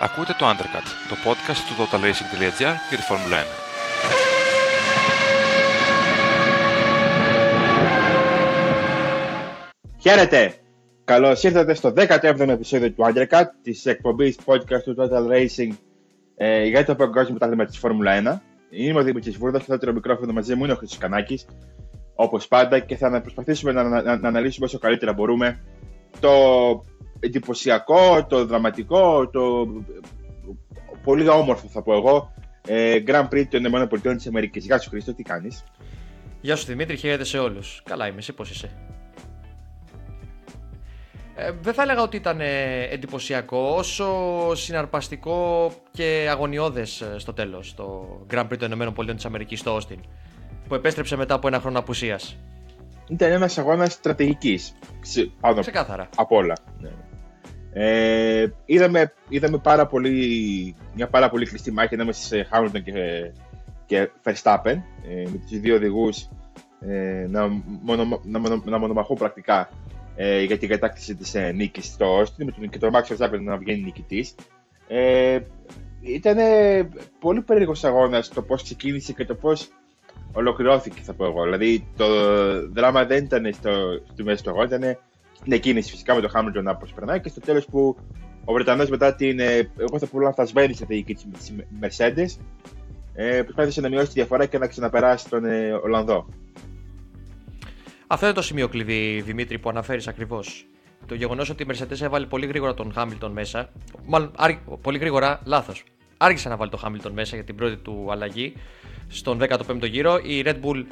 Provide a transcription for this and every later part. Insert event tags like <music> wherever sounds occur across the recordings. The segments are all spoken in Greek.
Ακούτε το Undercut, το podcast του totalracing.gr για τη Φόρμουλα 1. Χαίρετε! Καλώς ήρθατε στο 17ο επεισόδιο του Undercut, της εκπομπής podcast του Total Racing ε, για το παγκόσμιο πρωτάθλημα της Φόρμουλα 1. Είμαι ο Δημήτρης Βούρδας και θα το μικρόφωνο μαζί μου είναι ο Χρυσό Κανάκης, όπως πάντα, και θα προσπαθήσουμε να, να, να αναλύσουμε όσο καλύτερα μπορούμε το εντυπωσιακό, το δραματικό, το πολύ όμορφο θα πω εγώ ε, Grand Prix των ΗΠΑ της Αμερικής. Γεια σου Χρήστο, τι κάνεις; Γεια σου Δημήτρη, χαίρετε σε όλους. Καλά είμαι, εσύ πώς είσαι; Ε, δεν θα έλεγα ότι ήταν ε, εντυπωσιακό, όσο συναρπαστικό και αγωνιώδες ε, στο τέλος το Grand Prix των ΗΠΑ της Αμερικής στο Austin, που επέστρεψε μετά από ένα χρόνο απουσίας. Ήταν ένας αγώνας στρατηγικής, πάνω Ξεκάθαρα. από όλα. Ναι. Ε, είδαμε, είδαμε πάρα πολύ, μια πάρα πολύ κλειστή μάχη ανάμεσα σε Hamilton και, και Verstappen ε, με τους δύο οδηγούς ε, να, μονο, να, μονο, να μονομαχούν πρακτικά ε, για την κατάκτηση της ε, νίκης στο Austin με τον, και τον Max Verstappen να βγαίνει νικητής. Ε, ήταν πολύ περίεργος αγώνας το πώς ξεκίνησε και το πώς ολοκληρώθηκε, θα πω εγώ. Δηλαδή, το δράμα δεν ήταν στο, στη μέση του αγώνα, ήταν στην εκκίνηση φυσικά με τον Χάμιλτον να προσπερνάει και στο τέλος που ο Βρετανός μετά την, ε, εγώ θα πω λανθασμένη στρατηγική της Mercedes, ε, προσπάθησε να μειώσει τη διαφορά και να ξαναπεράσει τον ε, Ολλανδό. Αυτό είναι το σημείο κλειδί, Δημήτρη, που αναφέρεις ακριβώς. Το γεγονός ότι η Mercedes έβαλε πολύ γρήγορα τον Χάμιλτον μέσα. Μάλλον, πολύ γρήγορα, λάθος. Άργησε να βάλει τον Χάμιλτον μέσα για την πρώτη του αλλαγή στον 15ο γύρο. Η Red Bull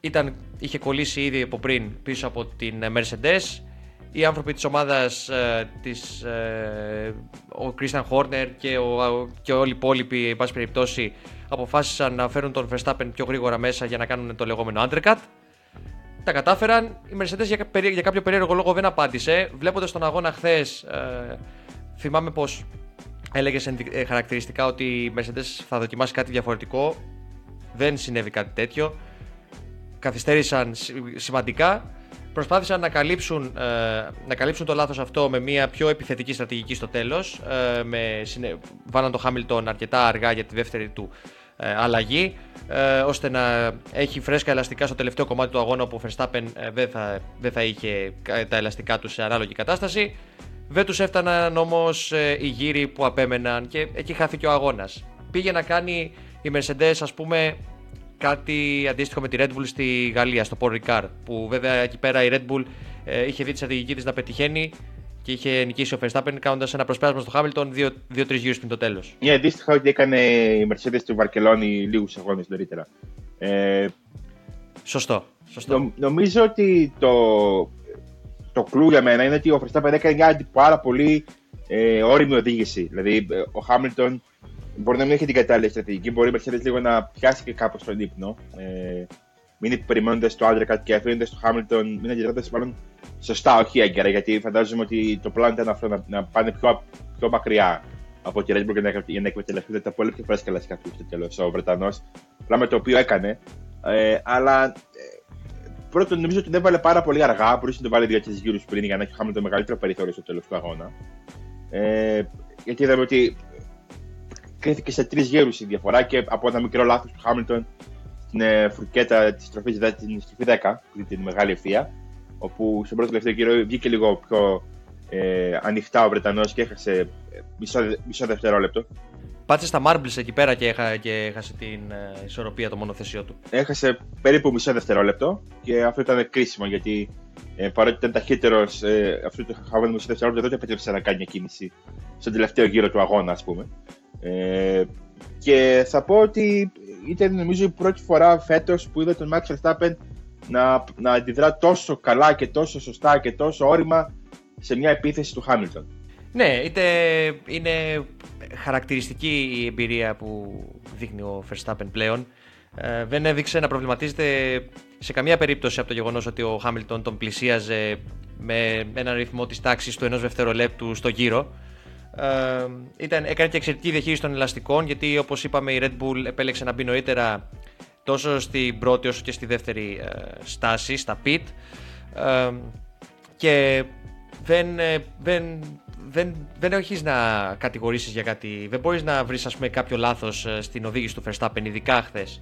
ήταν, είχε κολλήσει ήδη από πριν πίσω από την Mercedes οι άνθρωποι της ομάδας ε, της, ε, ο Christian Horner και, ο, και όλοι οι υπόλοιποι εν πάση περιπτώσει αποφάσισαν να φέρουν τον Verstappen πιο γρήγορα μέσα για να κάνουν το λεγόμενο undercut. Τα κατάφεραν, η Mercedes για, για κάποιο περίεργο λόγο δεν απάντησε. Βλέποντας τον αγώνα χθες. Ε, θυμάμαι πως έλεγες ε, χαρακτηριστικά ότι η Mercedes θα δοκιμάσει κάτι διαφορετικό. Δεν συνέβη κάτι τέτοιο. Καθυστέρησαν σημαντικά προσπάθησαν να καλύψουν, ε, να καλύψουν το λάθος αυτό με μια πιο επιθετική στρατηγική στο τέλος. Ε, με, βάλαν το Χάμιλτον αρκετά αργά για τη δεύτερη του ε, αλλαγή, ε, ώστε να έχει φρέσκα ελαστικά στο τελευταίο κομμάτι του αγώνα όπου ο Verstappen ε, δεν, θα, δεν θα είχε τα ελαστικά του σε ανάλογη κατάσταση. Δεν τους έφταναν όμως οι γύροι που απέμεναν και εκεί χάθηκε ο αγώνας. Πήγε να κάνει η Mercedes ας πούμε κάτι αντίστοιχο με τη Red Bull στη Γαλλία, στο Paul Ricard. Που βέβαια εκεί πέρα η Red Bull ε, είχε δει τη στρατηγική της να πετυχαίνει και είχε νικήσει ο Verstappen κάνοντας ένα προσπέρασμα στο Hamilton δύο-τρεις γύρους πριν το τέλος. Ναι, αντίστοιχα ότι έκανε η Mercedes του Βαρκελόνη λίγους αγώνες νωρίτερα. Ε, σωστό. σωστό. Νο, νομίζω ότι το, το κλου για μένα είναι ότι ο Verstappen έκανε μια πάρα πολύ ε, όρημη οδήγηση. Δηλαδή, ε, ο Hamilton μπορεί να μην έχει την κατάλληλη στρατηγική, μπορεί η Mercedes λίγο να πιάσει και κάπως τον ύπνο. Ε, μην περιμένοντας το Άντρεκατ και αφήνοντας το Hamilton, μην αντιδρώντα μάλλον σωστά, όχι έγκαιρα, γιατί φαντάζομαι ότι το πλάνο ήταν αυτό να, να πάνε πιο, πιο μακριά από τη Red Bull για να, για να εκμεταλλευτούν τα πολύ πιο φρέσκα λασικά του στο τέλος ο Βρετανός. Πράγμα το οποίο έκανε. Ε, αλλά ε, πρώτον, νομίζω ότι δεν βάλε πάρα πολύ αργά. Μπορούσε να το βάλει δύο-τρεις γύρους πριν για να έχει χάμε το μεγαλύτερο περιθώριο στο τέλος του αγώνα. Ε, γιατί είδαμε ότι κρίθηκε σε τρεις γύρου η διαφορά και από ένα μικρό λάθος του Χάμιλτον στην ε, φουρκέτα της στροφής στην στροφή 10, την μεγάλη ευθεία, όπου στον πρώτο τελευταίο γύρο βγήκε λίγο πιο ε, ανοιχτά ο Βρετανός και έχασε ε, μισό, μισό δευτερόλεπτο. Πάτσε στα Marbles εκεί πέρα και, έχα, και έχασε την ε, ισορροπία το μονοθεσιό του. Έχασε περίπου μισό δευτερόλεπτο και αυτό ήταν κρίσιμο γιατί ε, παρότι ήταν ταχύτερος ε, αυτό το χαμένο μισό δευτερόλεπτο, δεν επέτρεψε να κάνει μια κίνηση στον τελευταίο γύρο του αγώνα, ας πούμε. Ε, και θα πω ότι ήταν νομίζω η πρώτη φορά φέτος που είδα τον Max Verstappen να, να αντιδρά τόσο καλά και τόσο σωστά και τόσο όρημα σε μια επίθεση του Χάμιλτον. Ναι, είτε είναι χαρακτηριστική η εμπειρία που δείχνει ο Verstappen πλέον. Ε, δεν έδειξε να προβληματίζεται σε καμία περίπτωση από το γεγονός ότι ο Χάμιλτον τον πλησίαζε με έναν ρυθμό της τάξης του ενός δευτερολέπτου στο γύρο. Ε, ήταν, έκανε και εξαιρετική διαχείριση των ελαστικών γιατί όπως είπαμε η Red Bull επέλεξε να μπει νωρίτερα τόσο στην πρώτη όσο και στη δεύτερη ε, στάση, στα pit ε, και δεν, δεν δεν, δεν έχεις να κατηγορήσεις για κάτι. Δεν μπορείς να βρεις κάποιο λάθος στην οδήγηση του Verstappen, ειδικά χθες.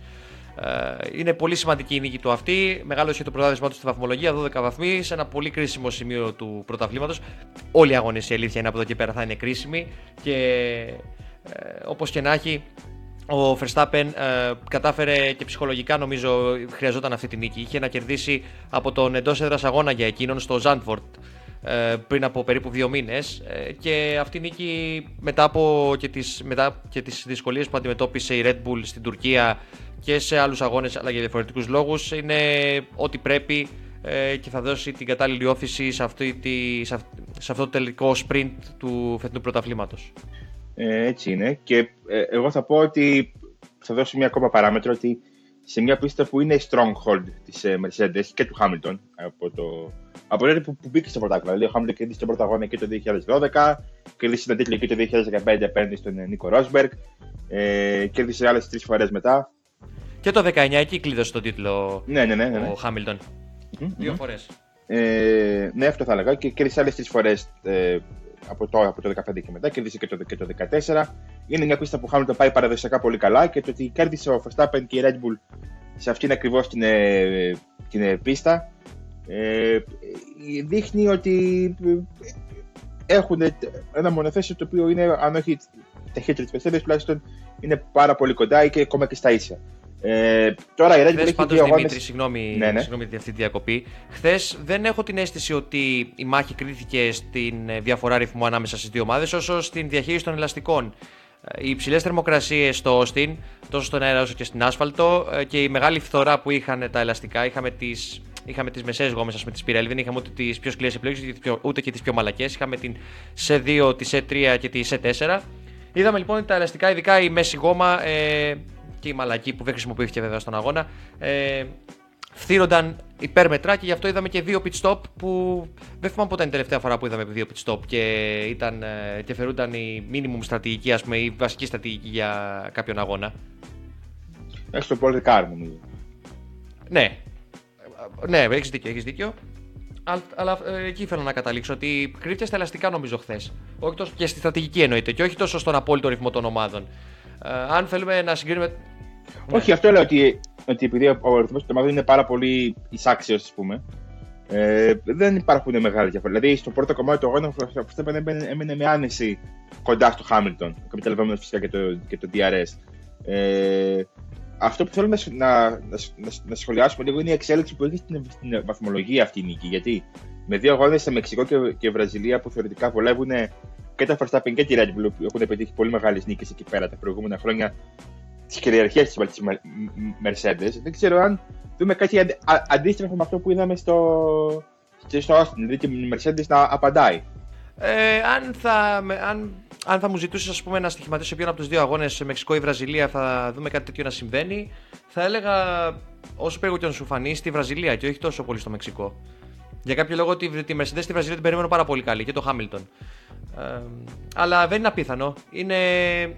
Είναι πολύ σημαντική η νίκη του αυτή. Μεγάλωσε το πρωτάθλημα του στη βαθμολογία, 12 βαθμοί, σε ένα πολύ κρίσιμο σημείο του πρωταθλήματος. Όλοι οι αγώνε η αλήθεια είναι από εδώ και πέρα θα είναι κρίσιμοι. Και ε, όπως και να έχει, ο Verstappen ε, κατάφερε και ψυχολογικά νομίζω χρειαζόταν αυτή τη νίκη. Είχε να κερδίσει από τον εντός έδρας αγώνα για εκείνον στο Zandvoort ε, πριν από περίπου δύο μήνες. Ε, και αυτή η νίκη μετά από και τις, μετά και τις δυσκολίες που αντιμετώπισε η Red Bull στην Τουρκία και σε άλλους αγώνες αλλά για διαφορετικούς λόγους είναι ό,τι πρέπει ε, και θα δώσει την κατάλληλη όθηση σε, αυτή τη, σε, αυτό το τελικό sprint του φετινού πρωταθλήματος. Ε, έτσι είναι και ε, εγώ θα πω ότι θα δώσω μια ακόμα παράμετρο ότι σε μια πίστα που είναι stronghold της ε, Mercedes και του Hamilton από το από τότε που, που μπήκε στο πρωτάθλημα. Δηλαδή, ο Hamilton κέρδισε τον πρώτο αγώνα και το 2012, κέρδισε τον τίτλο και το 2015 απέναντι στον Νίκο Ρόσμπεργκ, ε, κέρδισε άλλες τρεις φορές μετά. Και το 19 εκεί κλείδωσε τον τίτλο ναι, ναι, ναι, ναι. ο Χάμιλτον. Mm-hmm. Δύο φορές. Ε, ναι, αυτό θα έλεγα. Και κέρδισε άλλες τρεις φορές ε, από, το, από το 2015 και μετά. Κέρδισε και το, και το 2014. Είναι μια πίστα που ο Χάμιλτον πάει παραδοσιακά πολύ καλά και το ότι κέρδισε ο Verstappen και η Red Bull σε αυτήν ακριβώς την, ε, την ε, πίστα ε, δείχνει ότι έχουν ένα μονοθέσιο το οποίο είναι, αν όχι ταχύτερο της Mercedes, τουλάχιστον είναι πάρα πολύ κοντά και ακόμα και στα ίσια. Ε, τώρα η Red Bull έχει δύο αγώνες... Δημήτρη, συγγνώμη, ναι, ναι. συγγνώμη για αυτή τη διακοπή. Χθες δεν έχω την αίσθηση ότι η μάχη κρίθηκε στην διαφορά ρυθμού ανάμεσα στις δύο ομάδες, όσο στην διαχείριση των ελαστικών. Οι υψηλές θερμοκρασίες στο Austin, τόσο στον αέρα όσο και στην άσφαλτο, ε, και η μεγάλη φθορά που είχαν τα ελαστικά. Είχαμε τις Είχαμε τις μεσαίε γόμες, ας πούμε, της Pirelli. Δεν είχαμε ούτε τις πιο σκληρές επιλογές, ούτε και τις πιο μαλακές. Είχαμε την C2, τη C3 και τη C4. Είδαμε λοιπόν ότι τα ελαστικά, ειδικά η μέση γόμα ε, και η μαλακή που δεν χρησιμοποιήθηκε βέβαια στον αγώνα, ε, φθύρονταν υπέρμετρα και γι' αυτό είδαμε και δύο pit stop που δεν θυμάμαι πότε είναι η τελευταία φορά που είδαμε δύο pit stop και, ήταν, ε, και φερούνταν η minimum στρατηγική, ας πούμε, η βασική στρατηγική για κάποιον αγώνα. Έστω πολύ νομίζω. Ναι, ναι, έχεις δίκιο, έχεις δίκιο. Αλλά ε, εκεί ήθελα να καταλήξω ότι κρύφτηκε στα ελαστικά νομίζω χθες. Όχι τόσο και στη στρατηγική εννοείται και όχι τόσο στον απόλυτο ρυθμό των ομάδων. Ε, αν θέλουμε να συγκρίνουμε. Όχι, αυτό λέω ότι, ότι επειδή ο ρυθμό των ομάδων είναι πάρα πολύ εισάξιος, ας πούμε. Ε, δεν υπάρχουν μεγάλες διαφορές. Δηλαδή, στο πρώτο κομμάτι του αγώνα, ο Verstappen έμενε με άνεση κοντά στο Hamilton, καταλαβαίνοντα φυσικά και το, και το DRS. Ε, αυτό που θέλω να, να, να, να σχολιάσουμε λίγο είναι η εξέλιξη που έχει στην, στην βαθμολογία αυτή η νίκη. Γιατί με δύο αγώνες σε Μεξικό και, και Βραζιλία που θεωρητικά βολεύουν και τα Verstappen και τη Red Bull που έχουν πετύχει πολύ μεγάλες νίκες εκεί πέρα τα προηγούμενα χρόνια της κυριαρχίας της Mercedes. Δεν ξέρω αν δούμε κάτι αντίστοιχο με αυτό που είδαμε στο, στο Austin. Δηλαδή και η Mercedes να απαντάει. Ε, αν, θα, αν, αν θα μου ζητούσες ας πούμε, να στοιχηματίσω σε ποιον από τους δύο αγώνες, σε Μεξικό ή Βραζιλία, θα δούμε κάτι τέτοιο να συμβαίνει, θα έλεγα όσο περίπου και να σου φανεί στη Βραζιλία και όχι τόσο πολύ στο Μεξικό. Για κάποιο λόγο τη, τη Mercedes στη Βραζιλία την περιμένω πάρα πολύ καλή και το Hamilton. Ε, αλλά δεν είναι απίθανο. Είναι,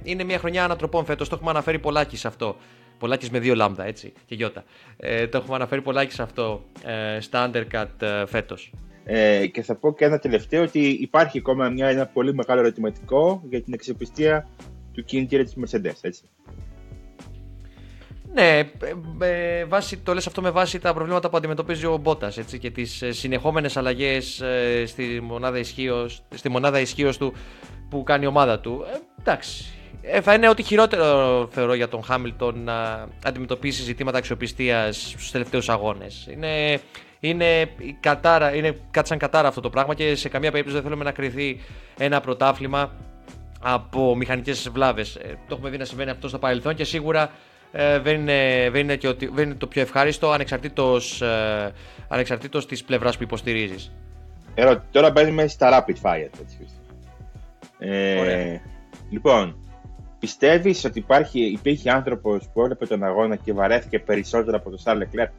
είναι μια χρονιά ανατροπών φέτος. Το έχουμε αναφέρει πολλάκι σε αυτό. Πολλάκι με δύο λάμδα, έτσι, και γιώτα. Ε, το έχουμε αναφέρει πολλάκι σε αυτό ε, στα undercut ε, φέτος. Ε, και θα πω και ένα τελευταίο ότι υπάρχει ακόμα μια, ένα πολύ μεγάλο ερωτηματικό για την αξιοπιστία του κινητήρα της Mercedes, έτσι. Ναι, ε, βάση, το λες αυτό με βάση τα προβλήματα που αντιμετωπίζει ο Μπότας έτσι, και τις ε, συνεχόμενες αλλαγές ε, στη μονάδα ισχύως, στη μονάδα ισχύως του που κάνει η ομάδα του. Ε, εντάξει, ε, θα είναι ό,τι χειρότερο θεωρώ για τον Χάμιλτον να αντιμετωπίσει ζητήματα αξιοπιστίας στους τελευταίους αγώνες. Είναι είναι, κατάρα, είναι κάτι σαν κατάρα αυτό το πράγμα και σε καμία περίπτωση δεν θέλουμε να κρυθεί ένα πρωτάθλημα από μηχανικές βλάβες. Ε, το έχουμε δει να συμβαίνει αυτό στο παρελθόν και σίγουρα ε, δεν, είναι, δεν, είναι και ότι, δεν είναι το πιο ευχάριστο ανεξαρτήτως, ε, ανεξαρτήτως της πλευράς που υποστηρίζεις. Ερώ, τώρα μπαίνουμε στα rapid fire. Έτσι. Ε, λοιπόν, πιστεύεις ότι υπάρχει, υπήρχε άνθρωπος που έβλεπε τον αγώνα και βαρέθηκε περισσότερο από τον Σάρλ Leclerc;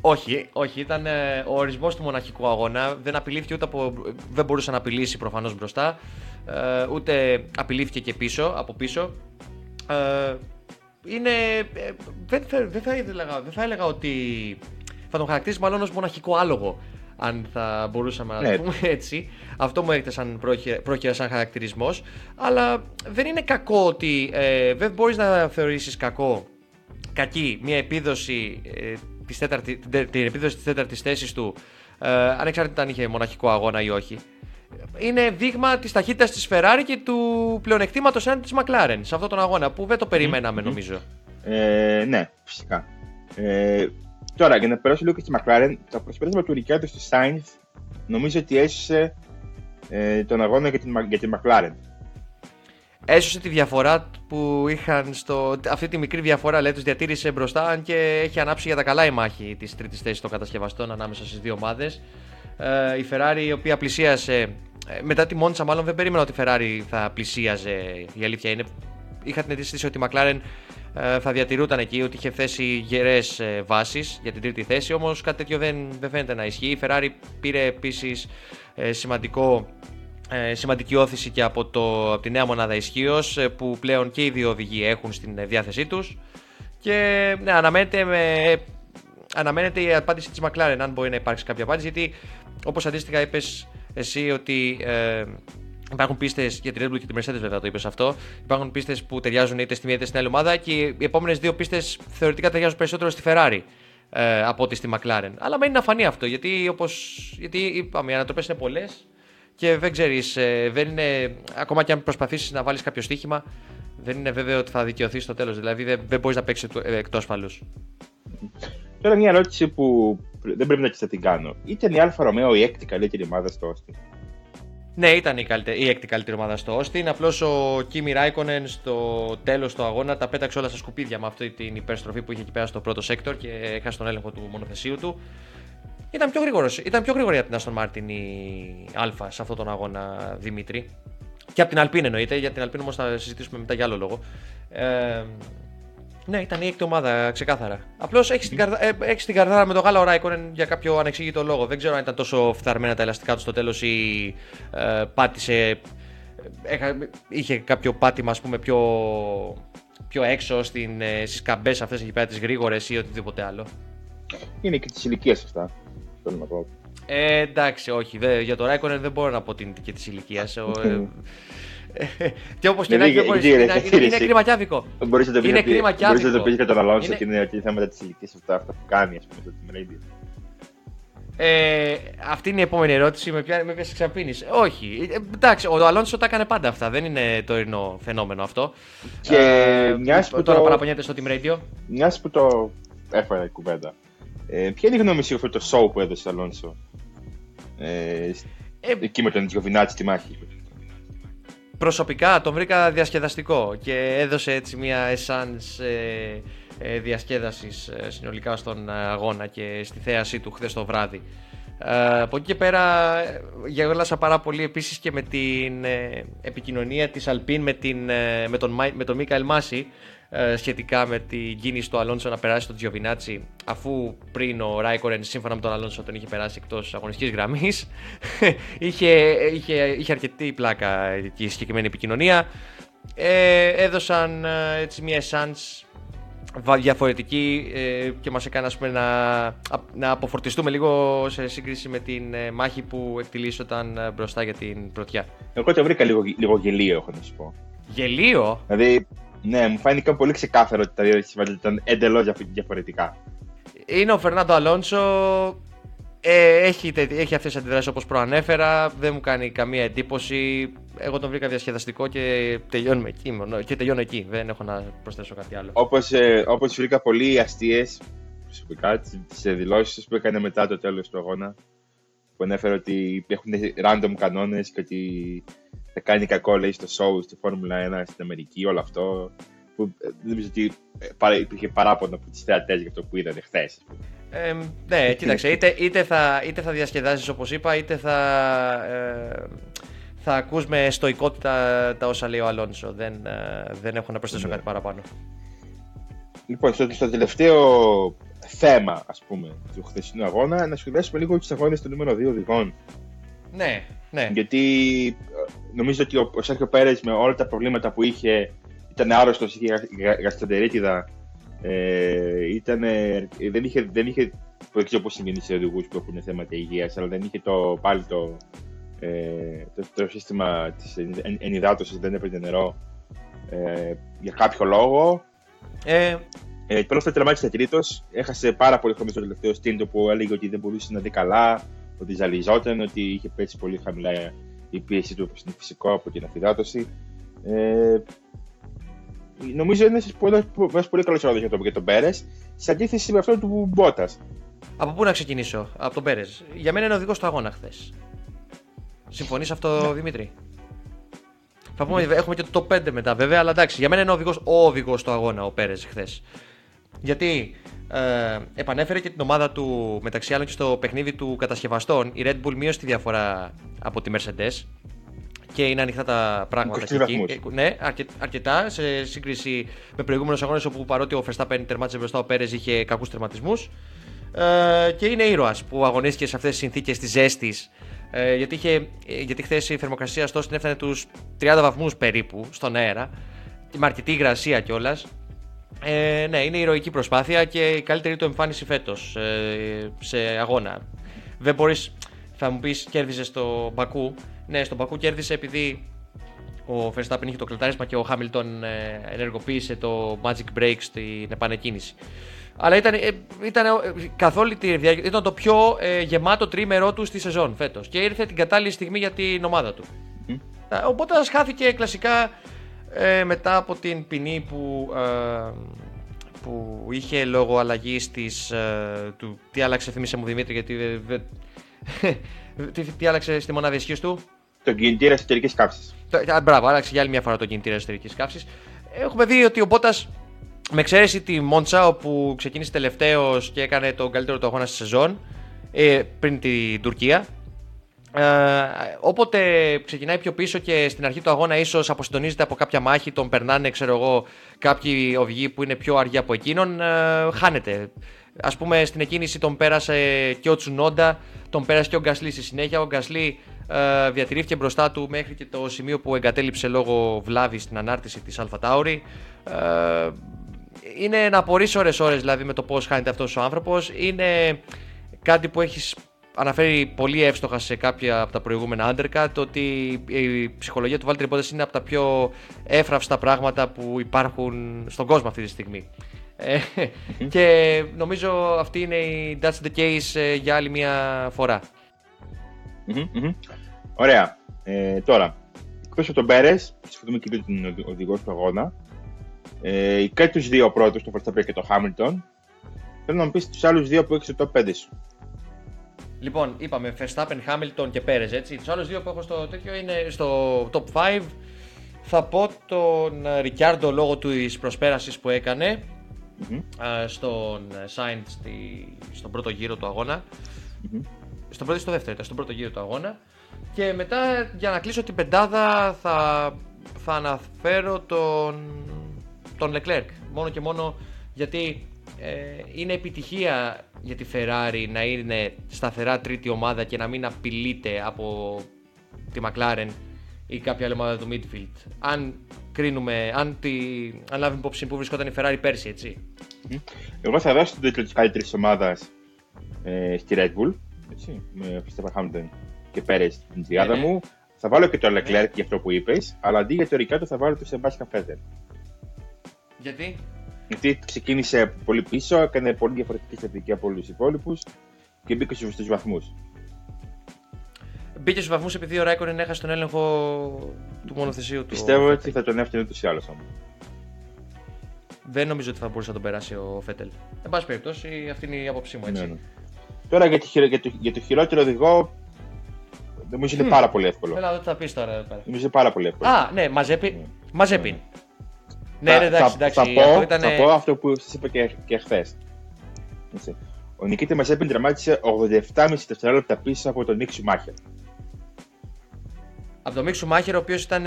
Όχι, όχι, ήταν ε, ο ορισμός του μοναχικού αγώνα. Δεν απειλήθηκε ούτε από. Δεν μπορούσε να απειλήσει προφανώς μπροστά. Ε, ούτε απειλήθηκε και πίσω, από πίσω. Ε, είναι. Ε, δεν, θα, δεν, θα, έλεγα, δεν θα έλεγα ότι. Θα τον χαρακτηρίσει μάλλον ως μοναχικό άλογο. αν θα μπορούσαμε να Ναι. το πούμε έτσι. Αυτό μου έρχεται σαν πρόχειρα, πρόχειρα σαν χαρακτηρισμός. Αλλά δεν είναι κακό ότι. Ε, δεν μπορείς να θεωρήσεις κακό κακή μια επίδοση, ε, της τέταρτη, την, τε- την επίδοση της τέταρτης θέσης του ε, ανεξάρτητα αν είχε μοναχικό αγώνα ή όχι. Είναι δείγμα της ταχύτητας της Ferrari και του πλεονεκτήματος έναντι της McLaren σε αυτόν τον αγώνα που δεν το περιμέναμε νομίζω. Ε, ναι, φυσικά. Ε, τώρα, για να περάσω λίγο και στη McLaren, το προσπέρασμα του Ρικιάρντο στη Sainz νομίζω ότι έσωσε ε, τον αγώνα για την, Μα- για την McLaren. Έσωσε τη διαφορά που είχαν στο. Αυτή τη μικρή διαφορά λέει, τους διατήρησε μπροστά, αν και έχει ανάψει για τα καλά η μάχη της τρίτης θέσης των κατασκευαστών ανάμεσα στις δύο ομάδες. Ε, η Ferrari η οποία πλησίασε. ε, μετά τη Μόντσα, μάλλον δεν περίμενα ότι η Ferrari θα πλησίαζε. Η αλήθεια είναι. Είχα την αίσθηση ότι η McLaren ε, θα διατηρούταν εκεί, ότι είχε θέσει γερές ε, βάσεις για την τρίτη θέση. Όμως κάτι τέτοιο δεν, δεν φαίνεται να ισχύει. Η Ferrari πήρε επίσης ε, σημαντικό ε, σημαντική όθηση και από, το, από τη νέα μονάδα ισχύως που πλέον και οι δύο οδηγοί έχουν στην ε, διάθεσή τους και ναι, αναμένεται, με, αναμένεται η απάντηση της McLaren αν μπορεί να υπάρξει κάποια απάντηση γιατί όπως αντίστοιχα είπες εσύ ότι ε, Υπάρχουν πίστες για την Red Bull και τη Mercedes, βέβαια το είπες αυτό. Υπάρχουν πίστες που ταιριάζουν είτε στη μία είτε στην άλλη ομάδα και οι επόμενες δύο πίστες θεωρητικά ταιριάζουν περισσότερο στη Ferrari ε, από ότι στη McLaren. Αλλά μένει να φανεί αυτό γιατί, όπως, γιατί είπαμε, οι ανατροπές είναι πολλές και δεν ξέρεις, δεν είναι. Ακόμα και αν προσπαθήσεις να βάλεις κάποιο στοίχημα, δεν είναι βέβαιο ότι θα δικαιωθείς στο τέλος. Δηλαδή δεν, δεν μπορείς να παίξεις εκτός ασφαλού. Τώρα μια ερώτηση που δεν πρέπει να της θα την κάνω. Ήταν η Alfa Romeo η έκτη καλύτερη ομάδα στο Austin. Ναι, ήταν η, καλύτε... η έκτη καλύτερη ομάδα στο Austin. Απλώς ο Κίμι Ράικονεν στο τέλος του αγώνα τα πέταξε όλα στα σκουπίδια με αυτή την υπερστροφή που είχε εκεί πέρα στο πρώτο sector και έχασε τον έλεγχο του μονοθεσίου του. Ήταν πιο, γρήγορος, ήταν πιο γρήγορη από την Aston Martin η Αλφα σε αυτόν τον αγώνα Δημήτρη. Και από την Alpine εννοείται, για την Alpine όμως θα συζητήσουμε μετά για άλλο λόγο. Ε, ναι, ήταν η έκτη ομάδα, ξεκάθαρα. Απλώς έχεις την, καρδα... ε, έχεις την καρδάρα με το γάλα ο Ράικονεν για κάποιο ανεξήγητο λόγο. Δεν ξέρω αν ήταν τόσο φθαρμένα τα ελαστικά του στο τέλος ή ε, πάτησε. Έχα... Είχε κάποιο πάτημα, ας πούμε, πιο, πιο έξω στην, ε, στις καμπές αυτές εκεί πέρα, τις γρήγορες ή οτιδήποτε άλλο. Είναι και της ηλικίας αυτά. Θέλω να πω. Ε, εντάξει, όχι. Δε, για το Ράικονεν δεν μπορώ να πω την και της ηλικίας. Και όπως και να έχει, δεν μπορείς- είναι, είναι, είναι κλιμακιάβικο. Μπορείς να το πεις Είναι γιατί- κλίμα και μπορείς να το άδικο. πεις και τον Αλόνσο Είναι- και είναι ότι θέματα της ηλικίας αυτά, αυτά που κάνει, ας πούμε, στο Team Radio. Ε, αυτή είναι η επόμενη ερώτηση. Με ποια, με ποια σε ξαπίνεις. Όχι. Ε, εντάξει, ο Αλόνσο τα έκανε πάντα αυτά. Δεν είναι τωρινό φαινόμενο αυτό. Και Ε, μιας που τώρα το- παραπονιέται στο Team Radio. Μιας που το έφερα η κουβέντα. Ε, ποια είναι η γνώμη σου για αυτό το show που έδωσε ο Αλόνσο; Ε, Ε, εκεί με τον Τζιοβινάτσι στη μάχη. Προσωπικά τον βρήκα διασκεδαστικό και έδωσε έτσι μια essence ε, ε, διασκέδασης ε, συνολικά στον ε, αγώνα και στη θέασή του χθες το βράδυ. Ε, από εκεί και πέρα ε, γέλασα πάρα πολύ επίσης και με την ε, επικοινωνία της Αλπίν με, την, ε, με, τον, Μάι- με τον Μίκαελ Μάση ε, σχετικά με την κίνηση του Αλόνσο να περάσει τον Τζιοβινάτσι αφού πριν ο Ράικορεν σύμφωνα με τον Αλόνσο τον είχε περάσει εκτός αγωνιστικής γραμμής <laughs> είχε, είχε, είχε αρκετή πλάκα εκεί η συγκεκριμένη επικοινωνία ε, έδωσαν ε, έτσι μια essence βα- διαφορετική ε, και μας έκανε ας πούμε, να, α- να αποφορτιστούμε λίγο σε σύγκριση με την ε, μάχη που εκτιλήσονταν ε, μπροστά για την πρωτιά. Εγώ το βρήκα λίγο, λίγο γελίο, έχω να σου πω. Γελίο! Δηλαδή, ναι, μου φάνηκε πολύ ξεκάθαρο ότι τα δύο συμβάντα ήταν εντελώς διαφορετικά. Είναι ο Φερνάντο Αλόνσο. Ε, έχει, τε- έχει αυτές τις αντιδράσεις όπως προανέφερα. Δεν μου κάνει καμία εντύπωση. Εγώ τον βρήκα διασκεδαστικό και τελειώνουμε εκεί. μόνο- Και τελειώνω εκεί. Δεν έχω να προσθέσω κάτι άλλο. Όπως ε, όπως βρήκα πολύ αστείες προσωπικά τις δηλώσεις που έκανε μετά το τέλος του αγώνα. Που ανέφερε ότι έχουν random κανόνες και ότι θα κάνει κακό λέει στο show, στη Φόρμουλα 1 στην Αμερική, όλο αυτό. Που ε, δεν νομίζω ότι ε, παρά- υπήρχε παράπονο από του θεατές για αυτό που είδαν χθες. Ε, ναι, κοίταξε, είτε, είτε, θα, είτε θα διασκεδάζεις όπως είπα, είτε θα, ε, θα ακούς με στοικότητα τα όσα λέει ο Αλόνσο. Δεν, ε, δεν έχω να προσθέσω Ναι. κάτι παραπάνω. Λοιπόν, στο, στο τελευταίο θέμα, ας πούμε, του χθεσινού αγώνα, να σχολιάσουμε λίγο του αγώνε του νούμερο 2 οδηγών. Ναι, ναι. Γιατί ε, νομίζω ότι ο, ο Σέρχιο Πέρες με όλα τα προβλήματα που είχε, ήταν άρρωστος, είχε γα- γα- γαστροντερίτιδα, ε, ήταν, ε, δεν, είχε, δεν είχε που δεν ξέρω πώς συμβαίνει σε οδηγούς που έχουν θέματα υγείας, αλλά δεν είχε το, πάλι το, ε, το, το σύστημα της ενυδάτωσης, δεν έπαιρνε νερό ε, για κάποιο λόγο. Ε, ε, Πρώτα στο τερμάτισε τρίτο, έχασε πάρα πολύ χρόνο στο τελευταίο στήντο που έλεγε ότι δεν μπορούσε να δει καλά, ότι ζαλιζόταν, ότι είχε πέσει πολύ χαμηλά η πίεση του στο φυσικό από την αφυδάτωση. Ε, νομίζω είναι ένας πολύ, πολύ καλός ρόλο για τον, για τον Πέρες, σε αντίθεση με αυτό του Μπότας. από πού να ξεκινήσω, από τον Πέρες. Για μένα είναι οδηγό του αγώνας χθες. Συμφωνείς αυτό, Ναι. Δημήτρη; Θα πούμε, έχουμε και το 5 μετά βέβαια, αλλά εντάξει, για μένα είναι ο οδηγός, ο οδηγός του αγώνα ο Πέρες χθες. Γιατί ε, επανέφερε και την ομάδα του μεταξύ άλλων και στο παιχνίδι του κατασκευαστών. Η Red Bull μείωσε τη διαφορά από τη Mercedes και είναι ανοιχτά τα πράγματα 23 και εκεί. βαθμούς. Ε, Ναι, αρκε, αρκετά σε σύγκριση με προηγούμενους αγώνες όπου παρότι ο Verstappen τερμάτισε μπροστά, ο Πέρες είχε κακούς τερματισμούς. Ε, και είναι ήρωας που αγωνίστηκε σε αυτές τις συνθήκες της ζέστης. Ε, γιατί, είχε, ε, γιατί χθες η θερμοκρασία στο την έφτανε τους 30 βαθμούς περίπου στον αέρα. Με αρκετή υγρασία κιόλας. Ε, ναι, είναι ηρωική προσπάθεια και η καλύτερη του εμφάνιση φέτος ε, σε αγώνα. Δεν μπορείς, θα μου πεις, κέρδιζες στο Μπακού. Ναι, στο Μπακού κέρδισε επειδή ο Verstappen είχε το κλατάρισμα και ο Χάμιλτον ε, ενεργοποίησε το Magic Break στην επανεκκίνηση. Αλλά ήταν, ε, ήταν ε, καθ' όλη τη διάρκεια, ήταν το πιο ε, γεμάτο τρίμερό του στη σεζόν φέτος. Και ήρθε την κατάλληλη στιγμή για την ομάδα του. Μμ. Ε, Οπότε χάθηκε κλασικά ε, μετά από την ποινή που, ε, που είχε λόγω αλλαγής της, ε, του. Τι άλλαξε, θύμισε μου Δημήτρη, γιατί. δεν- δεν- <laughs> τι, τι άλλαξε στη μονάδα ισχύως του; Τον κινητήρα εσωτερικής καύσης. Το- α, Μπράβο, άλλαξε για άλλη μια φορά το κινητήρα εσωτερικής καύσης. Έχουμε δει ότι ο Μπότας, με εξαίρεση τη Μόντσα, όπου ξεκίνησε τελευταίος και έκανε τον καλύτερο του αγώνα στη σεζόν, ε, πριν την Τουρκία. Ε, όποτε ξεκινάει πιο πίσω και στην αρχή του αγώνα ίσως αποσυντονίζεται από κάποια μάχη, τον περνάνε, ξέρω εγώ, κάποιοι οδηγοί που είναι πιο αργοί από εκείνον, ε, χάνεται. Α πούμε, στην εκκίνηση τον πέρασε και ο Τσουνόντα, τον πέρασε και ο Γκασλή στη συνέχεια. Ο Γκασλή ε, διατηρήθηκε μπροστά του μέχρι και το σημείο που εγκατέλειψε λόγω βλάβης στην ανάρτηση της Αλφα Τάουρι. Ε, είναι να απορρίσει ώρες ώρες δηλαδή με το πώς χάνεται αυτός ο άνθρωπος. Είναι κάτι που έχεις αναφέρει πολύ εύστοχα σε κάποια από τα προηγούμενα undercut το ότι η ψυχολογία του Βάλτερ Bottas είναι από τα πιο εύραυστα πράγματα που υπάρχουν στον κόσμο αυτή τη στιγμή. Ε, και νομίζω αυτή είναι η That's the case ε, για άλλη μια φορά. Μμμ, μμμ. Ωραία. Ε, τώρα, εκτό από τον Πέρε, συμφωνούμε και με τον οδηγός του αγώνα, ε, και του δύο πρώτου, τον Verstappen και τον Hamilton, θέλω να μου πεις τους άλλους δύο που έχεις στο top 5 σου. Λοιπόν, είπαμε Verstappen, Hamilton και Perez, έτσι. Τους άλλους δύο που έχω στο τέτοιο είναι στο top 5. Θα πω τον Ρικιάρντο λόγω της προσπέρασης που έκανε Μμμ. α, στον Sainz στη, στον πρώτο γύρο του αγώνα. Μμμ. Στον πρώτο ή στο δεύτερο ήταν, στον πρώτο γύρο του αγώνα. Και μετά για να κλείσω την πεντάδα θα, θα αναφέρω τον, τον Leclerc. Μόνο και μόνο γιατί ε, είναι επιτυχία για τη Ferrari να είναι σταθερά τρίτη ομάδα και να μην απειλείται από τη McLaren ή κάποια άλλη ομάδα του midfield. Αν κρίνουμε, αν, τη, αν λάβουμε υπόψη που βρισκόταν η Ferrari πέρσι, έτσι. Εγώ θα δώσω τον τίτλο της καλύτερης ομάδας ε, στη Red Bull. Έτσι, με Verstappen Hamilton και Πέρε στην τριάδα Ναι, ναι. μου. Θα βάλω και τον Leclerc για αυτό που είπες, αλλά αντί για το Ρικάτο θα βάλω τον Sebastian Vettel. Γιατί; Γιατί ξεκίνησε πολύ πίσω, έκανε πολύ διαφορετική στατική από όλους τους υπόλοιπους και μπήκε στους βαθμούς. Μπήκε στους βαθμούς επειδή ο Ράικονεν έχασε τον έλεγχο του μονοθεσίου του. Πιστεύω ο ότι Vettel. θα τον έφτιανε ούτως ή άλλως όμως. Δεν νομίζω ότι θα μπορούσε να τον περάσει ο Φέτελ. Εν πάση περιπτώσει, αυτή είναι η άποψή μου έτσι. Ναι, ναι. Τώρα για το, χειρο- για, το, για το χειρότερο οδηγό, νομίζω είναι Μμ. πάρα πολύ εύκολο. Θέλω να δω τι θα πεις τώρα εδώ πέρα. Νομίζω είναι πάρα πολύ εύκολο. Α, ναι, μαζέπιν. Ναι. Μαζέπιν. Ναι, Θα- ναι, εντάξει, θα, εντάξει. θα, αυτό πω, ήταν... θα πω αυτό που σας είπα και, και χθες. Ο Νικήτη Μαζέπιν δραμάτισε 87,5 δευτερόλεπτα πίσω από τον Νίκ Σουμάχερ. Από τον Μίξου Μάχερ, ο οποίος ήταν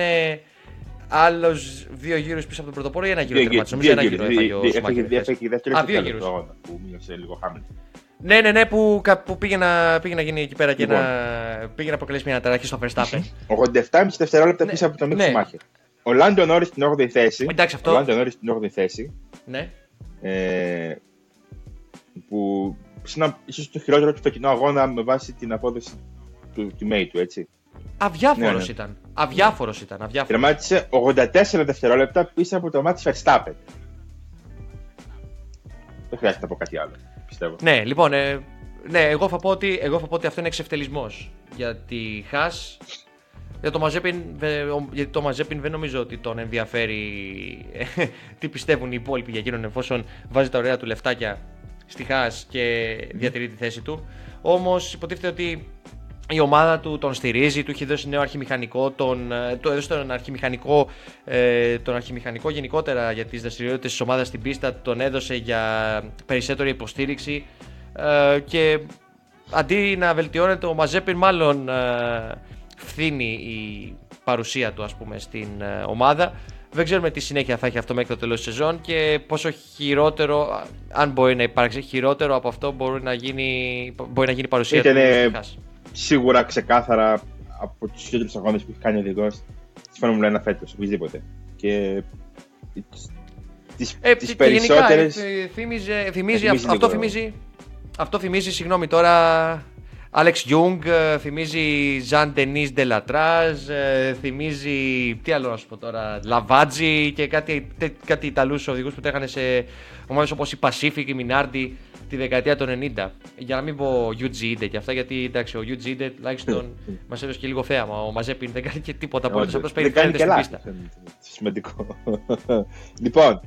άλλος δύο γύρους πίσω από τον πρωτοπόρο ή ένα γύρο Δύο τερμάτισε. γύρους, Νομίζω δύο ένα γύρους, γύρο δι- έφαγε ο έφαγε- Σουμάχερ. έφαγε δεύτερο Α, και δύο τέταρτο γύρους. αγώνα που μείωσε λίγο Χάμιλτον. Ναι, ναι, ναι, που, κα- που πήγε, να, πήγε να γίνει εκεί πέρα και Λοιπόν. να, πήγε να προκαλέσει μια αναταραχή στο Verstappen. 87,5 δευτερόλεπτα Ναι, πίσω από τον Νίκ ναι. Σουμάχερ. Ο Λάντο Νόρι στην 8η θέση. Εντάξει, αυτό- Ο Λάντο Νόρι στην 8η θέση. ναι. Ε, που ίσως το χειρότερο του φετινού αγώνα με βάση την απόδοση του teammate του, έτσι. Αδιάφορος Ναι, ναι. ήταν. Αδιάφορος ήταν. Αδιάφορος. Τερμάτισε 84 δευτερόλεπτα πίσω από το μάτι Verstappen. Δεν χρειάζεται να πω κάτι άλλο, πιστεύω. Ναι, λοιπόν, ε, ναι, εγώ θα πω ότι, εγώ θα πω ότι αυτό είναι εξευτελισμός. Γιατί Χάς, για το Μαζέπιν, δε- ο- γιατί το Μαζέπιν δεν νομίζω ότι τον ενδιαφέρει ε, τι πιστεύουν οι υπόλοιποι για εκείνον εφόσον βάζει τα ωραία του λεφτάκια στη Χάς και διατηρεί τη θέση του. Όμως υποτίθεται ότι η ομάδα του τον στηρίζει, του έχει δώσει νέο αρχιμηχανικό, τον, ε, του έδωσε τον αρχιμηχανικό, ε, τον αρχιμηχανικό γενικότερα για τις δραστηριότητες της ομάδας στην πίστα, τον έδωσε για περισσότερη υποστήριξη ε, και αντί να βελτιώνεται ο Μαζέπιν μάλλον ε, φθήνει η παρουσία του ας πούμε στην ε, ομάδα. Δεν ξέρουμε τι συνέχεια θα έχει αυτό μέχρι το τέλος της σεζόν και πόσο χειρότερο, αν μπορεί να υπάρξει, χειρότερο από αυτό μπορεί να γίνει, μπορεί να γίνει η παρουσία Ήτανε- του στη Haas. Σίγουρα ξεκάθαρα από τους χειρότερου αγώνες που έχει κάνει ο οδηγό της Φόρμουλα 1 φέτος, οπωσδήποτε. Και τις Ε, τις και περισσότερε. γενικά, ε, θυμίζει, θυμίζει, θυμίζει αυ- αυτό, λίγο. θυμίζει, αυτό θυμίζει, συγγνώμη τώρα, Alex Young, ε, θυμίζει Ζαν Ντενίς Ντελατράζ, ε, θυμίζει, τι άλλο να σου πω τώρα, Λαβάτζι και κάτι, τε- κάτι Ιταλούς οδηγούς που τρέχανε σε ομάδες όπως η Pacific, η Minardi τη δεκαετία των 90. Για να μην πω Yuji Ide και αυτά, γιατί εντάξει, ο Yuji Ide τουλάχιστον μας έδωσε και λίγο θέαμα. Ο Μαζέπιν δεν κάνει και τίποτα απολύτως, απλώς Δεν κάνει περιφέρεται και στην λάθη. πίστα. Σημαντικό. <laughs> λοιπόν.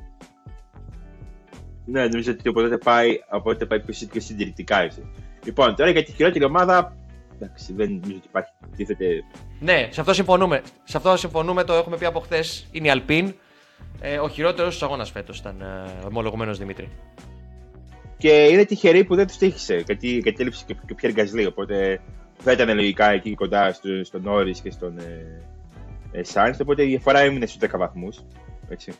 Ναι, νομίζω ότι οπότε πάει, οπότε πάει πιο, πιο συντηρητικά έτσι. Λοιπόν, τώρα για τη χειρότερη ομάδα. Εντάξει, δεν νομίζω ότι υπάρχει. Τίθεται. Ναι, σε αυτό συμφωνούμε. Σε αυτό συμφωνούμε, το έχουμε πει από χθες. Είναι η Αλπίν. Ε, ο χειρότερος του αγώνας φέτος ήταν ε, ομολογουμένος Δημήτρη. Και είναι τυχερή που δεν τους τύχησε. Γιατί, γιατί έλειψε και, και ο Πιέρ Γκασλί. Οπότε θα ήταν λογικά εκεί κοντά στο, στον Νόρις και στον ε, ε, Σάινς, Οπότε η διαφορά έμεινε στους 10 βαθμούς. Έτσι.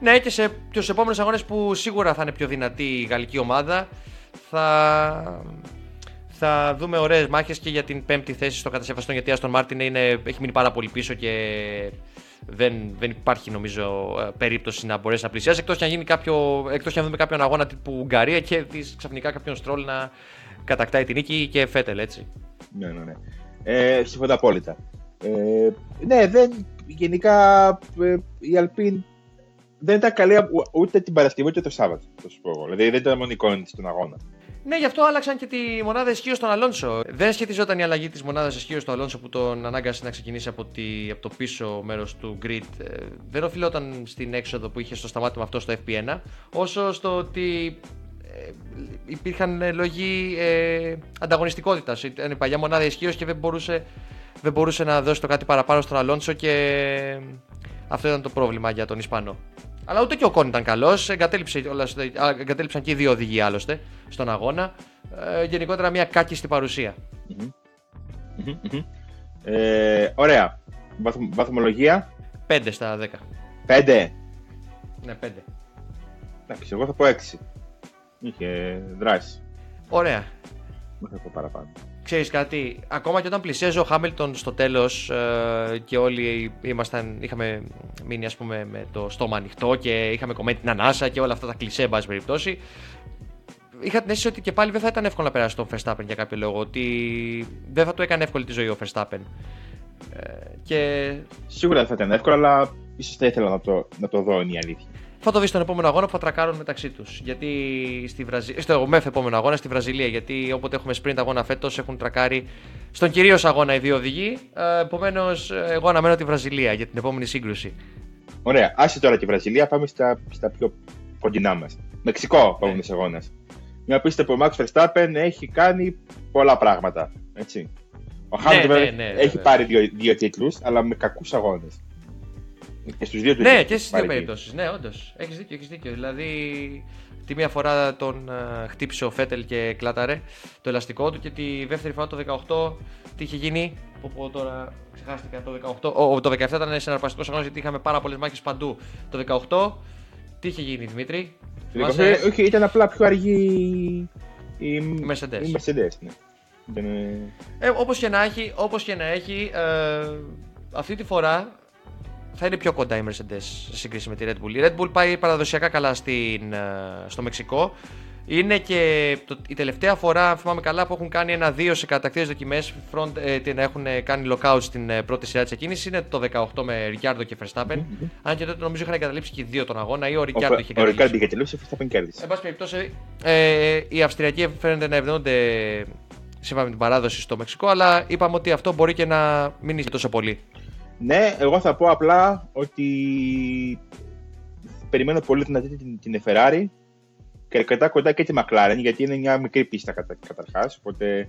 Ναι, και σε, και στου επόμενους αγώνες που σίγουρα θα είναι πιο δυνατή η γαλλική ομάδα, θα, θα δούμε ωραίες μάχες και για την πέμπτη θέση στο κατασκευαστό. Γιατί η Αστον Μάρτιν είναι, έχει μείνει πάρα πολύ πίσω και δεν, δεν υπάρχει νομίζω ε, περίπτωση να μπορέσει να πλησιάσει. Εκτός και αν γίνει κάποιο, εκτός και αν δούμε κάποιον αγώνα τύπου Ουγγαρία και δεις ξαφνικά κάποιον στρόλ να κατακτάει την νίκη και φέτελ έτσι. Ναι, ναι, ναι. Ε, συμφωνώ απόλυτα. Ε, ναι, δεν, γενικά ε, η Αλπίν δεν ήταν καλή ου- ούτε την Παρασκευή ούτε το Σάββατο. Θα σου πω εγώ. Δηλαδή δεν ήταν μόνο η εικόνα τη στον αγώνα. Ναι, γι' αυτό άλλαξαν και τη μονάδα ισχύω στον Αλόνσο. Δεν σχετιζόταν η αλλαγή της μονάδας ισχύω του Αλόνσο που τον ανάγκασε να ξεκινήσει από, τη, από το πίσω μέρος του grid. Ε, δεν οφειλόταν στην έξοδο που είχε στο σταμάτημα αυτό στο FP1, όσο στο ότι ε, υπήρχαν ε, λόγοι ε, ανταγωνιστικότητας. Ήταν η παλιά μονάδα ισχύω και δεν μπορούσε, δεν μπορούσε να δώσει το κάτι παραπάνω στον Αλόνσο και ε, αυτό ήταν το πρόβλημα για τον Ισπανό. Αλλά ούτε και ο Κόν ήταν καλός. Εγκατέλειψαν και οι δύο οδηγοί άλλωστε στον αγώνα. Ε, γενικότερα μια κάκιστη παρουσία. Μμμ. Μμμ, μμμ. Ε, ωραία. Βαθμ- βαθμολογία 5 στα 10. 5. Ναι, 5. Εντάξει, εγώ θα πω 6. Είχε δράση. Ωραία. Δεν θα πω παραπάνω. Ξέρεις κάτι, ακόμα και όταν πλησίαζε ο Χάμιλτον στο τέλος ε, και όλοι ήμασταν, είχαμε μείνει ας πούμε με το στόμα ανοιχτό και είχαμε κομμένη την ανάσα και όλα αυτά τα κλισέ εν πάση περιπτώσει είχα την αίσθηση ότι και πάλι δεν θα ήταν εύκολο να περάσει τον Verstappen για κάποιο λόγο ότι δεν θα του έκανε εύκολη τη ζωή ο Verstappen ε, και Σίγουρα δεν θα ήταν εύκολο, αλλά ίσως θα ήθελα να το, να το δω, είναι η αλήθεια. Θα το δεις στον επόμενο αγώνα που θα τρακάρουν μεταξύ τους. Γιατί στη Βραζι... στο μεθ επόμενο αγώνα στη Βραζιλία. Γιατί όποτε έχουμε sprint αγώνα φέτος έχουν τρακάρει στον κυρίως αγώνα οι δύο οδηγοί. Ε, Επομένως, εγώ αναμένω τη Βραζιλία για την επόμενη σύγκρουση. Ωραία, άσε τώρα τη Βραζιλία, πάμε στα, στα πιο κοντινά μας. Μεξικό, επόμενος αγώνας. Μια πίστα που ο Max Verstappen έχει κάνει πολλά πράγματα. Έτσι. Ο Ναι, Hamilton ναι, βέβαια ναι, έχει βέβαια. πάρει δύο, δύο τίτλους, αλλά με κακούς αγώνες. Και στους δύο του Ναι, έχεις και στις δύο πάρει περιπτώσεις. Ναι, όντως. Έχεις δίκιο, έχεις δίκιο. Δηλαδή, τη μία φορά τον ε, χτύπησε ο Φέτελ και κλάταρε το ελαστικό του και τη δεύτερη φορά το 18 τι είχε γίνει. Πω, πω, τώρα ξεχάστηκα το 18. Ο, το 17 ήταν συναρπαστικός αγώνας γιατί είχαμε πάρα πολλές μάχες παντού. Το 18 τι είχε γίνει, Δημήτρη; Το Θυμάσαι; 18, όχι, ήταν απλά πιο αργή η, η Mercedes. Η Mercedes ναι. Δεν, ε, Ε, όπως και να έχει, όπως και να έχει ε, αυτή τη φορά θα είναι πιο κοντά η Mercedes σε σύγκριση με τη Red Bull. Η Red Bull πάει παραδοσιακά καλά στην, ε, στο Μεξικό. Είναι και το, η τελευταία φορά, αν θυμάμαι καλά, που έχουν κάνει ένα-δύο σε κατακτήρες δοκιμές ε, να έχουν κάνει lockout στην ε, πρώτη σειρά της εκκίνησης είναι το 18 με Ρικιάρντο και Verstappen. Mm-hmm. Αν και τότε νομίζω είχαν εγκαταλείψει και οι δύο τον αγώνα ή ο Ρικιάρντο είχε καταλήξει. Ο Ρικιάρντο είχε τελειώσει, ο Verstappen κέρδισε. Εν πάση περιπτώσει, ε, οι Αυστριακοί φαίνεται να ευνοούνται σύμφωνα με την παράδοση στο Μεξικό, αλλά είπαμε ότι αυτό μπορεί και να μην είναι τόσο πολύ. Ναι, εγώ θα πω απλά ότι περιμένω πολύ να δείτε την, την Ferrari και αρκετά κοντά και τη McLaren, γιατί είναι μια μικρή πίστα κατα, καταρχάς. Οπότε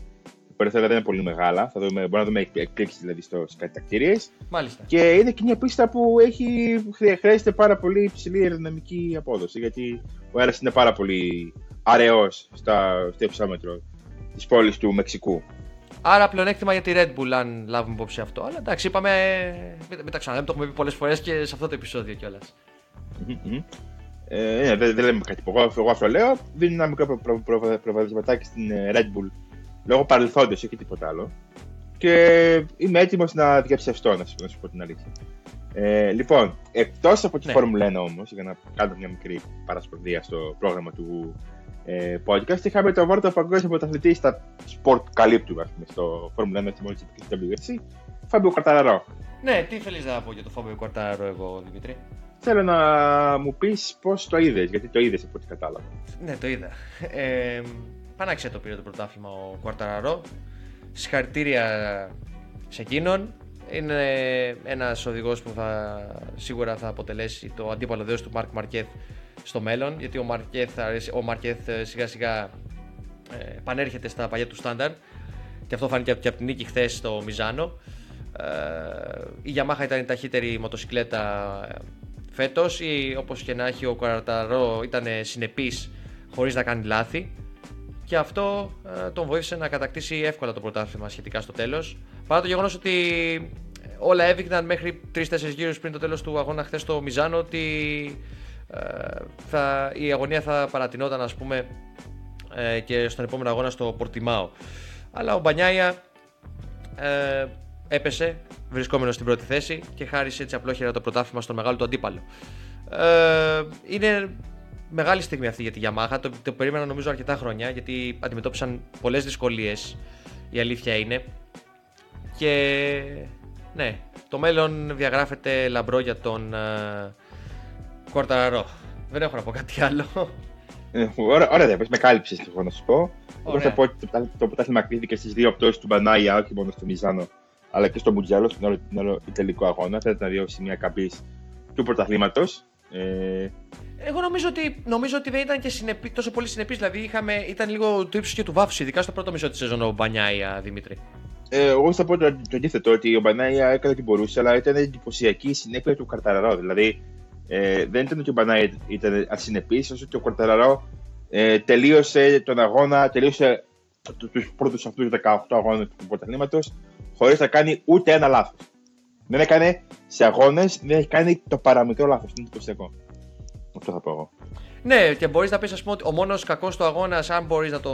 η περιθώρια δεν είναι πολύ μεγάλα. Θα δούμε, μπορούμε να δούμε εκπλήξεις δηλαδή στι κατακτήριε. Μάλιστα. Και είναι και μια πίστα που έχει, χρειάζεται πάρα πολύ υψηλή αεροδυναμική απόδοση. Γιατί ο αέρας είναι πάρα πολύ αραιός στο υψόμετρο της πόλης του Μεξικού. Άρα πλεονέκτημα για τη Red Bull, αν λάβουμε υπόψη αυτό. Αλλά εντάξει, είπαμε. Μην τα ξαναλέμε, το έχουμε πει πολλές φορές και σε αυτό το επεισόδιο κιόλας. Ε, ναι, δεν, δεν λέμε κάτι. Εγώ, εγώ αυτό λέω. Δίνει ένα μικρό προβαδισματάκι στην ε, Red Bull λόγω παρελθόντος, όχι τίποτα άλλο. Και είμαι έτοιμος να διαψευστώ, να, να σου πω την αλήθεια. Ε, λοιπόν, εκτός από τη ναι. Φόρμουλα 1 όμως, για να κάνω μια μικρή παρασπονδία στο πρόγραμμα του ε, podcast, είχαμε τον βόρειο παγκόσμιος πρωταθλητής στα σπορτ καλύπτου, πούμε, στο Φόρμουλα 1 τη μόλι WRC, Φάμπιο Καρταραρό. Ναι, τι θέλεις να πω για το Φάμπιο Καρταραρό, εγώ, Δημήτρη; Θέλω να μου πεις πώς το είδες, γιατί το είδες από ό,τι κατάλαβα. Ναι, το είδα. Ε, Πανάξια το πήρε το πρωτάθλημα ο Κουαρταραρό. Συγχαρητήρια σε εκείνον. Είναι ένας οδηγός που θα, σίγουρα θα αποτελέσει το αντίπαλο δέος του Μάρκ Μαρκέθ στο μέλλον. Γιατί ο Μαρκέθ, ο Μαρκέθ ε, σιγά σιγά ε, πανέρχεται στα παλιά του στάνταρ. Και αυτό φάνηκε και από την νίκη χθες στο Μιζάνο. Ε, η Yamaha ήταν η ταχύτερη μοτοσυκλέτα φέτος ή όπως και να έχει ο Καραταρό ήταν συνεπής χωρίς να κάνει λάθη. Και αυτό ε, τον βοήθησε να κατακτήσει εύκολα το πρωτάθλημα σχετικά στο τέλος. Παρά το γεγονός ότι όλα έδειχναν μέχρι 3-4 γύρους πριν το τέλος του αγώνα χθες στο Μιζάνο ότι ε, θα, η αγωνία θα παρατηνόταν ας πούμε ε, και στον επόμενο αγώνα στο Πορτιμάο. Αλλά ο Μπανιάια ε, έπεσε βρισκόμενος στην πρώτη θέση και χάρισε έτσι απλόχερα το πρωτάθλημα στον μεγάλο του αντίπαλο. Ε, είναι μεγάλη στιγμή αυτή για τη Yamaha. Το, το περίμενα νομίζω αρκετά χρόνια γιατί αντιμετώπισαν πολλές δυσκολίες η αλήθεια είναι. Και ναι, το μέλλον διαγράφεται λαμπρό για τον ε, Κορταραρό. Δεν έχω να πω κάτι άλλο. Ε, ωραία, ωραία, με κάλυψες λίγο να σου πω. Εγώ θα πω ότι το, το πρωτάθλημα κλείθηκε στις δύο πτώσεις του Μπανάια, όχι μόνο στο Μιζάνο, αλλά και στο Μουτζέλο, στον άλλο, άλλο τελικό αγώνα. Θέλετε να δει σημεία καμπή του πρωταθλήματος. Ε... Εγώ νομίζω ότι, νομίζω ότι δεν ήταν και συνεπί, τόσο πολύ συνεπής. Δηλαδή είχαμε, ήταν λίγο του ύψους και του βάφου, ειδικά στο πρώτο μισό της σεζόν ο Μπανιάια Δημήτρη. Ε, εγώ θα πω το, το αντίθετο, ότι ο Μπανάια έκανε ό,τι μπορούσε, αλλά ήταν εντυπωσιακή η συνέπεια του Καρταραρό. Δηλαδή ε, δεν ήταν ότι ο Μπανάια ήταν ασυνεπής, όσο ότι ο Καρταραρό ε, τελείωσε τον αγώνα, τελείωσε τους πρώτους αυτούς 18 αγώνες του πρωταθλήματος χωρίς να κάνει ούτε ένα λάθος. Δεν έκανε σε αγώνες, δεν έχει κάνει το παραμικρό λάθος. Είναι εντυπωσιακό. Αυτό θα πω εγώ. Ναι, και μπορείς να πεις, ας πούμε, ότι ο μόνος κακός του αγώνας, αν μπορείς να, το,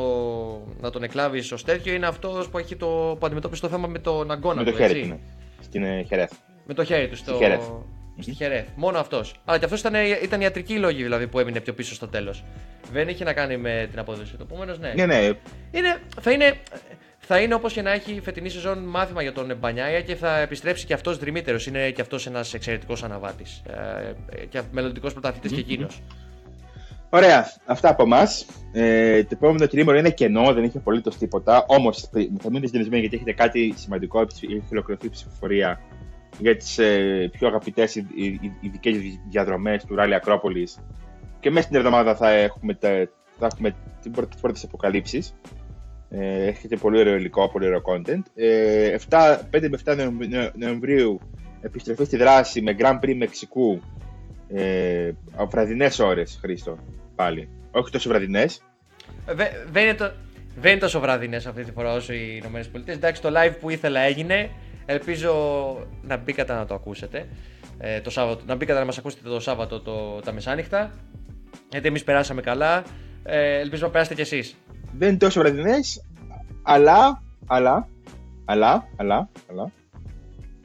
να τον εκλάβεις ως τέτοιο, είναι αυτός που, έχει το, που αντιμετώπισε το θέμα με τον αγκώνα με του. Με το χέρι του, ναι. Στην ε, Χερέθ. Με το χέρι του, στο... Στη Χερέθ. Μόνο αυτός. Αλλά και αυτός ήταν, ήταν ιατρική λόγη δηλαδή, που έμεινε πιο πίσω στο τέλος. Δεν είχε να κάνει με την απόδοση του. Επομένω, ναι. ναι, ναι. Είναι, θα είναι θα είναι όπως και να έχει φετινή σεζόν μάθημα για τον Μπανιάια και θα επιστρέψει και αυτός δρυμύτερο. Είναι και αυτός ένας εξαιρετικός αναβάτης. Ε, και μελλοντικός πρωταθλητής mm-hmm. και εκείνος. Ωραία. Αυτά από εμάς. Ε, το επόμενο τρίμηνο είναι κενό, δεν έχει απολύτως τίποτα. Όμως θα μείνετε συντονισμένοι γιατί έχετε κάτι σημαντικό. Έχει ολοκληρωθεί η ψηφοφορία για τις ε, πιο αγαπητές ειδικές διαδρομές του Ράλι Ακρόπολη. Και μέσα στην εβδομάδα θα έχουμε, τα, θα έχουμε τις πρώτες αποκαλύψεις. Ε, έχετε πολύ ωραίο υλικό, πολύ ωραίο content. Ε, 7, 5 με 7 Νοεμβρίου επιστροφή στη δράση με Grand Prix Μεξικού. Ε, βραδινές ώρες, Χρήστο. Πάλι. Όχι τόσο βραδινές. Δεν είναι, το, δεν είναι τόσο βραδινές αυτή τη φορά όσο οι Ηνωμένες Πολιτείες. Εντάξει, το live που ήθελα έγινε. Ελπίζω να μπήκατε να το ακούσετε. Ε, το Σάββατο, να μπήκατε να μας ακούσετε το Σάββατο το, τα μεσάνυχτα. Γιατί εμείς περάσαμε καλά. Ε, ελπίζω να περάσετε κι εσείς δεν είναι τόσο βραδινές, αλλά, αλλά, αλλά, αλλά, αλλά,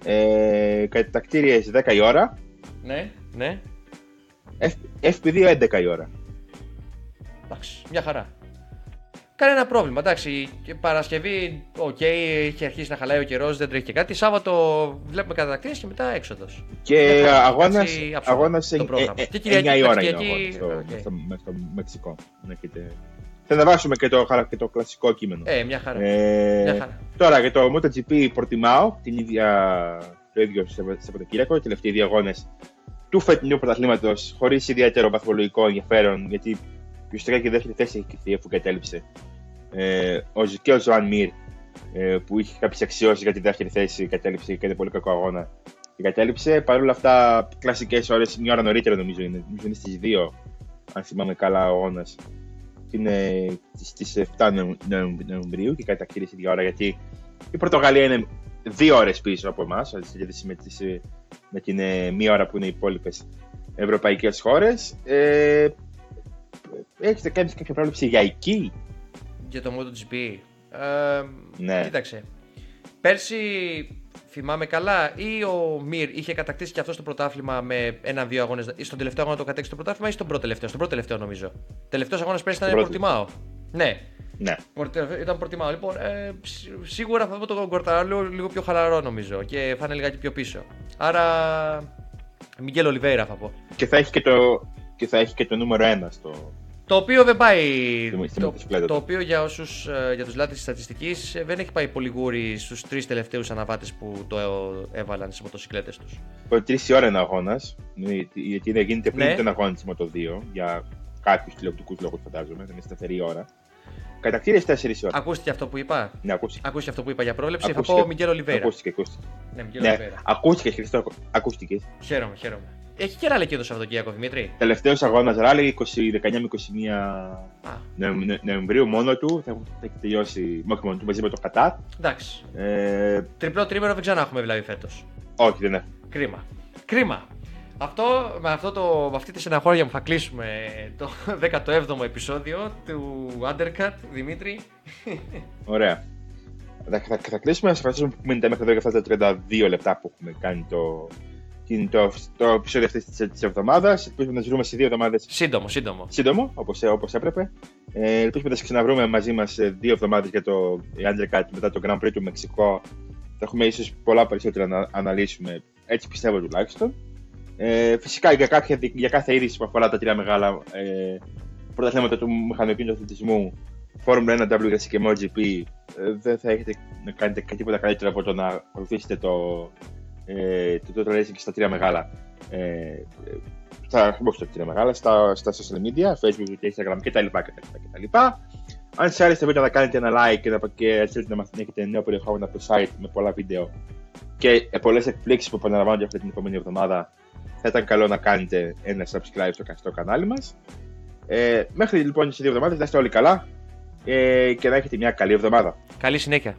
ε, κατά τα κτίρια 10 η ώρα. Ναι, ναι. FP2 11 η ώρα. Εντάξει, μια χαρά. Κανένα πρόβλημα. Εντάξει, και Παρασκευή, οκ, έχει αρχίσει να χαλάει ο καιρός, δεν τρέχει και κάτι. Σάββατο βλέπουμε κατατακτήριες και μετά έξοδος. Και αγώνα αγώνας το πρόγραμμα. ε, και ε, Κυριακή, 9 η ώρα Κυριακή, είναι ο αγώνας στο, οκ. στο, με- στο Μεξικό. Να έχετε- Θα ανεβάσουμε και το, χαρα- και το κλασικό κείμενο. Ε, μια χαρά. Ε, Μια χαρά. Τώρα για το MotoGP προτιμάω την ίδια, το ίδιο Σαββατοκύριακο, οι τελευταίοι δύο αγώνες του φετινού πρωταθλήματος χωρίς ιδιαίτερο βαθμολογικό ενδιαφέρον, γιατί ουσιαστικά και η δεύτερη θέση έχει κρυφθεί αφού κατέληψε. Ε, ο, Ζ- και ο Ζωάν Μιρ, ε, που είχε κάποιες αξιώσεις για τη δεύτερη θέση, κατέληψε και έκανε πολύ κακό αγώνα. Και κατέληψε. Παρ' όλα αυτά, κλασικές ώρες, μια ώρα νωρίτερα νομίζω είναι. Νομίζω είναι στις 2, αν θυμάμαι καλά, ο αγώνας. Είναι στις 7 Νοεμ- Νοεμ- Νοεμβρίου και κατακτήρησε δύο ώρα γιατί η Πορτογαλία είναι δύο ώρες πίσω από εμάς, σε σχέση με, τις, ε, με την ε, μία ώρα που είναι οι υπόλοιπες ευρωπαϊκές χώρες. Ε, έχετε κάνει κάποια πρόβλεψη για εκεί. Για το MotoGP. Ε, Ναι. Κοίταξε. Πέρσι θυμάμαι καλά, ή ο Μιρ είχε κατακτήσει και αυτό το πρωτάθλημα με ένα-δύο αγώνες. Στον τελευταίο αγώνα το κατέξει το πρωτάθλημα ή στον πρώτο τελευταίο. Στον πρώτο τελευταίο νομίζω. Τελευταίος αγώνας πέρσι ήταν Στον πρώτο. Πορτιμάο. Ναι, Ναι. Πορτε- ήταν Πορτιμάο. Λοιπόν, ε, σι- σίγουρα θα δω τον Κορταράλο λίγο πιο χαλαρό νομίζω και θα είναι λιγάκι πιο πίσω. Άρα. Μιγγέλ Ολιβέηρα θα πω. Και θα έχει και το, και θα έχει και το νούμερο ένα στο. Το οποίο δεν πάει. Στη- στη Το, μοτοσυκλέτα το του. οποίο για όσους, ε, για τους λάτρες της στατιστικής ε, δεν έχει πάει πολύ γούρι στους τρεις τελευταίους αναβάτες που το ε, έβαλαν στις μοτοσυκλέτες τους. Τρεις η ώρα είναι αγώνας. Γιατί δεν γίνεται πριν Ναι. τον αγώνα της Moto 2 για κάποιους τηλεοπτικούς λόγους, φαντάζομαι. Δεν είναι σταθερή ώρα. Κατακτήρες 4 ώρα. Ακούστηκε αυτό που είπα; Ναι, ακούστηκε. Ακούστηκε αυτό που είπα για πρόληψη. Ακούστηκε. Θα πω Μιγγέλ Ολιβέρα. Ακούστηκε, ακούστηκε. Ναι, Μιγγέλ Ναι, Ολιβέρα. ακούστηκε, Χριστό, ακούστηκε. Χαίρομαι, χαίρομαι. Έχει και ράλι και το Σαββατοκύριακο, Δημήτρη. Τελευταίος αγώνας ράλι 20, 19 με 21 Α, Νοεμ- Νοε- Νοεμβρίου μόνο του. Θα, θα έχει τελειώσει όχι μόνο του μαζί με το Κατάρ. εντάξει. Ε, Τριπλό τρίμερο δεν ξανά έχουμε δηλαδή φέτος. όχι, δεν έχω. Κρίμα. Κρίμα. Αυτό, με, αυτό το, με αυτή τη στεναχώρια που θα κλείσουμε το <laughs> 17ο επεισόδιο του Undercut, Δημήτρη. Ωραία. Θα, θα, θα κλείσουμε. Σας ευχαριστούμε που μείνετε μέχρι εδώ για αυτά τα 32 λεπτά που έχουμε κάνει το, την- το, το επεισόδιο αυτής της εβδομάδας. Ελπίζουμε να σα βρούμε σε δύο εβδομάδες Σύντομο, σύντομο. σύντομο, όπως όπως έπρεπε. Ε, ελπίζουμε να σα ξαναβρούμε μαζί μας δύο εβδομάδες για το Undercut μετά το Grand Prix του Μεξικό. Θα έχουμε ίσως πολλά περισσότερα να αναλύσουμε. Έτσι πιστεύω τουλάχιστον. Ε, φυσικά για, κάποια, για κάθε είδηση που αφορά τα τρία μεγάλα ε, πρωταθλήματα του μηχανοκίνητου αθλητισμού, Formula 1, WRC και MotoGP, ε, δεν θα έχετε να κάνετε τίποτα καλύτερο από το να ακολουθήσετε το, ε, το Total Racing στα τρία μεγάλα. Ε, ε, στα, όχι στα τρία μεγάλα, στα, στα social media, Facebook και Instagram κτλ. κτλ, κτλ. Αν σας άρεσε το βίντεο να κάνετε ένα like και, να, και αν θέλετε να μαθαίνετε έχετε νέο περιεχόμενο από το site με πολλά βίντεο και ε, πολλές εκπλήξεις που επαναλαμβάνονται αυτή την επόμενη εβδομάδα θα ήταν καλό να κάνετε ένα subscribe στο, στο κανάλι μας. Ε, μέχρι λοιπόν σε δύο εβδομάδες να είστε όλοι καλά ε, και να έχετε μια καλή εβδομάδα. Καλή συνέχεια.